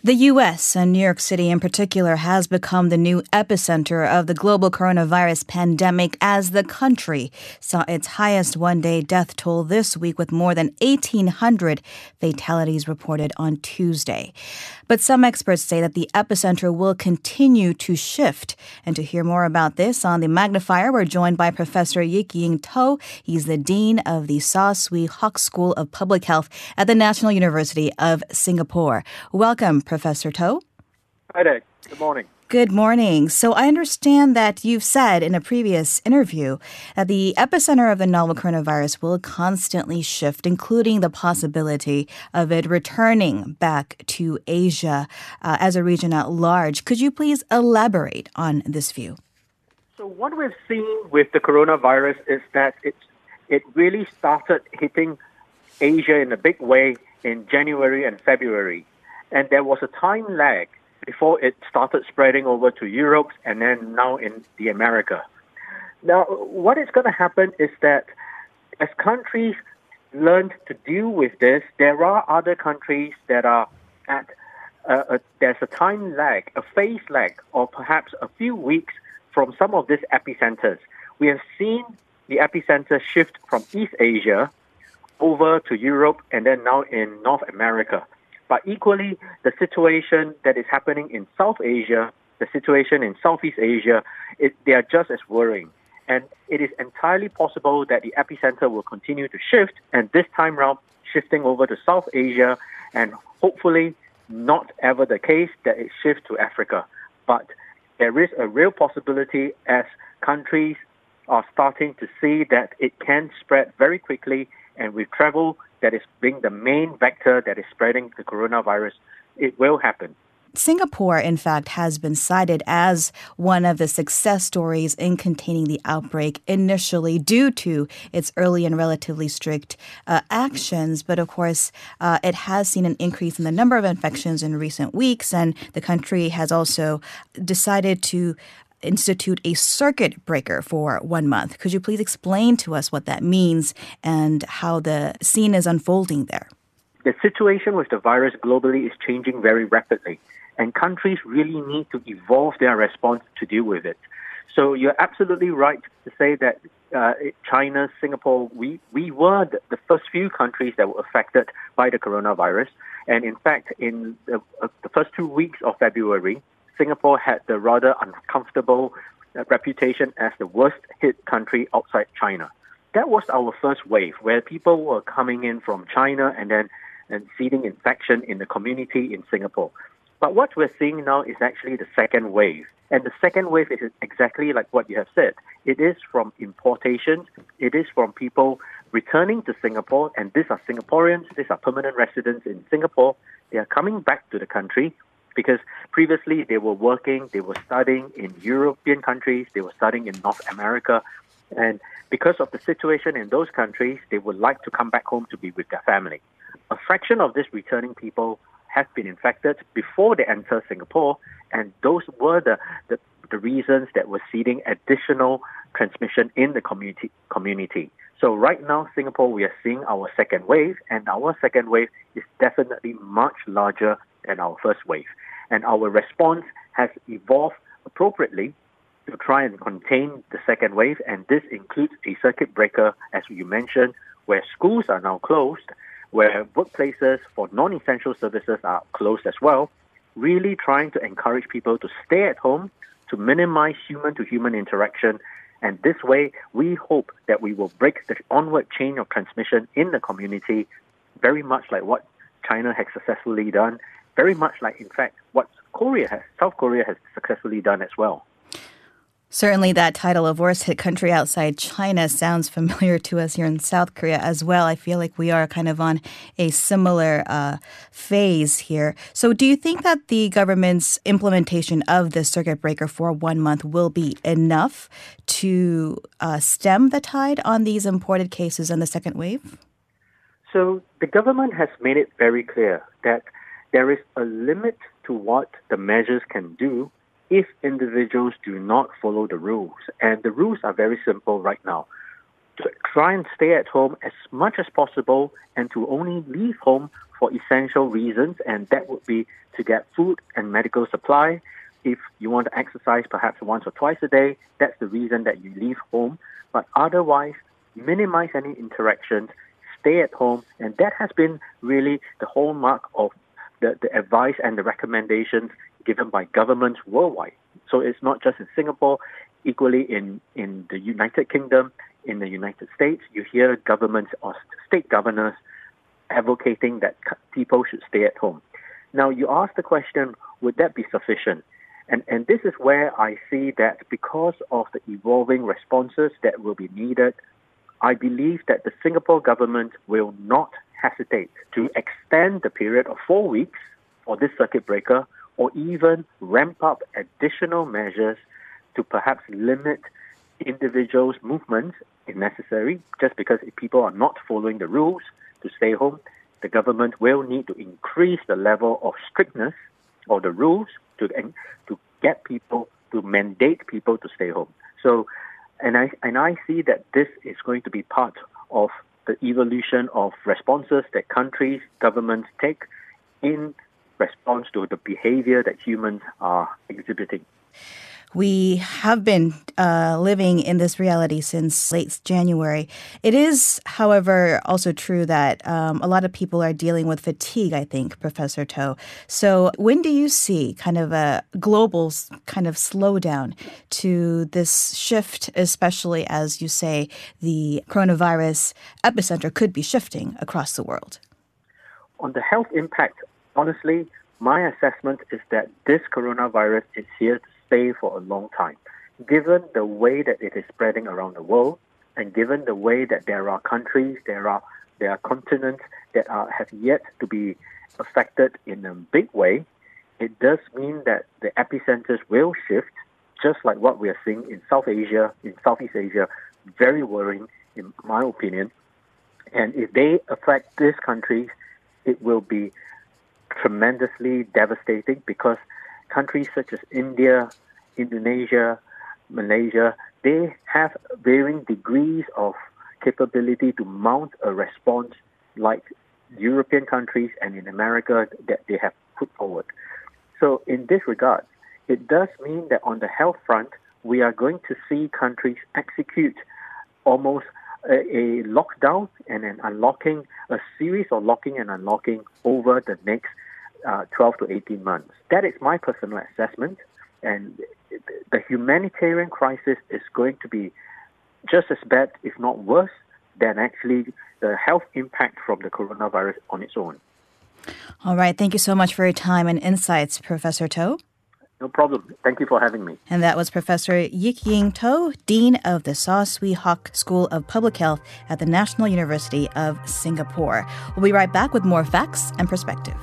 The U.S. and New York City in particular has become the new epicenter of the global coronavirus pandemic as the country saw its highest one day death toll this week with more than 1,800 fatalities reported on Tuesday. But some experts say that the epicenter will continue to shift. And to hear more about this on the magnifier, we're joined by Professor Yik Ying Teo. He's the Dean of the Saw Swee Hock School of Public Health at the National University of Singapore. Welcome, Professor Teo. Hi there. Good morning. Good morning. So I understand that you've said in a previous interview that the epicenter of the novel coronavirus will constantly shift, including the possibility of it returning back to Asia uh, as a region at large. Could you please elaborate on this view? So what we've seen with the coronavirus is that it's it really started hitting Asia in a big way in January and February and there was a time lag before it started spreading over to Europe and then now in the America. Now, what is going to happen is that as countries learn to deal with this, there are other countries that are at uh, a, there's a time lag, a phase lag, or perhaps a few weeks from some of these epicenters. We have seen the epicenter shift from East Asia over to Europe and then now in North America. But equally, the situation that is happening in South Asia, the situation in Southeast Asia, it, they are just as worrying. And it is entirely possible that the epicenter will continue to shift, and this time round, shifting over to South Asia, and hopefully not ever the case that it shifts to Africa. But there is a real possibility as countries are starting to see that it can spread very quickly, and with travel that is being the main vector that is spreading the coronavirus, it will happen. Singapore, in fact, has been cited as one of the success stories in containing the outbreak initially due to its early and relatively strict uh, actions. But of course, uh, it has seen an increase in the number of infections in recent weeks, and the country has also decided to institute a circuit breaker for one month. Could you please explain to us what that means and how the scene is unfolding there? The situation with the virus globally is changing very rapidly, and countries really need to evolve their response to deal with it. So you're absolutely right to say that uh, China, Singapore, we, we were the, first few countries that were affected by the coronavirus. And in fact, in the, uh, the first two weeks of February, Singapore had the rather uncomfortable uh, reputation as the worst hit country outside China. That was our first wave, where people were coming in from China and then and seeding infection in the community in Singapore. But what we're seeing now is actually the second wave. And the second wave is exactly like what you have said. It is from importations, it is from people returning to Singapore, and these are Singaporeans, these are permanent residents in Singapore. They are coming back to the country because previously they were working, they were studying in European countries, they were studying in North America, and because of the situation in those countries, they would like to come back home to be with their family. A fraction of these returning people have been infected before they enter Singapore, and those were the, the, the reasons that were seeding additional transmission in the community community. So right now, Singapore, we are seeing our second wave, and our second wave is definitely much larger than our first wave and our response has evolved appropriately to try and contain the second wave, and this includes a circuit breaker, as you mentioned, where schools are now closed, where workplaces for non-essential services are closed as well, really trying to encourage people to stay at home, to minimize human-to-human interaction, and this way, we hope that we will break the onward chain of transmission in the community, very much like what China has successfully done, very much like, in fact, what Korea has, South Korea has successfully done as well. Certainly, that title of worst hit country outside China sounds familiar to us here in South Korea as well. I feel like we are kind of on a similar uh, phase here. So, do you think that the government's implementation of the circuit breaker for one month will be enough to uh, stem the tide on these imported cases in the second wave? So, the government has made it very clear that there is a limit to what the measures can do if individuals do not follow the rules. And the rules are very simple right now. to try and stay at home as much as possible and to only leave home for essential reasons, and that would be to get food and medical supply. If you want to exercise perhaps once or twice a day, that's the reason that you leave home. But otherwise, minimize any interactions, stay at home, and that has been really the hallmark of the, the advice and the recommendations given by governments worldwide. So it's not just in Singapore, equally in, in the United Kingdom, in the United States, you hear governments or state governors advocating that people should stay at home. Now, you ask the question, would that be sufficient? And, and this is where I see that because of the evolving responses that will be needed, I believe that the Singapore government will not hesitate to extend the period of four weeks for this circuit breaker or even ramp up additional measures to perhaps limit individuals' movements if necessary, just because if people are not following the rules to stay home, the government will need to increase the level of strictness or the rules to to get people to mandate people to stay home. So, and I and I see that this is going to be part of the evolution of responses that countries, governments take in response to the behavior that humans are exhibiting. We have been uh, living in this reality since late January. It is, however, also true that um, a lot of people are dealing with fatigue, I think, Professor Teo. So, when do you see kind of a global kind of slowdown to this shift, especially as you say the coronavirus epicenter could be shifting across the world? On the health impact, honestly, my assessment is that this coronavirus is here to stay for a long time. Given the way that it is spreading around the world, and given the way that there are countries, there are there are continents that are have yet to be affected in a big way, it does mean that the epicenters will shift, just like what we are seeing in South Asia, in Southeast Asia, very worrying in my opinion. And if they affect these countries, it will be tremendously devastating because countries such as India, Indonesia, Malaysia, they have varying degrees of capability to mount a response like European countries and in America that they have put forward. So, in this regard, it does mean that on the health front, we are going to see countries execute almost a, a lockdown and an unlocking, a series of locking and unlocking over the next uh, 12 to 18 months. That is my personal assessment. And the humanitarian crisis is going to be just as bad, if not worse, than actually the health impact from the coronavirus on its own. All right. Thank you so much for your time and insights, Professor Teo. No problem. Thank you for having me. And that was Professor Yik Ying Teo, Dean of the Saw Swee Hock School of Public Health at the National University of Singapore. We'll be right back with more facts and perspective.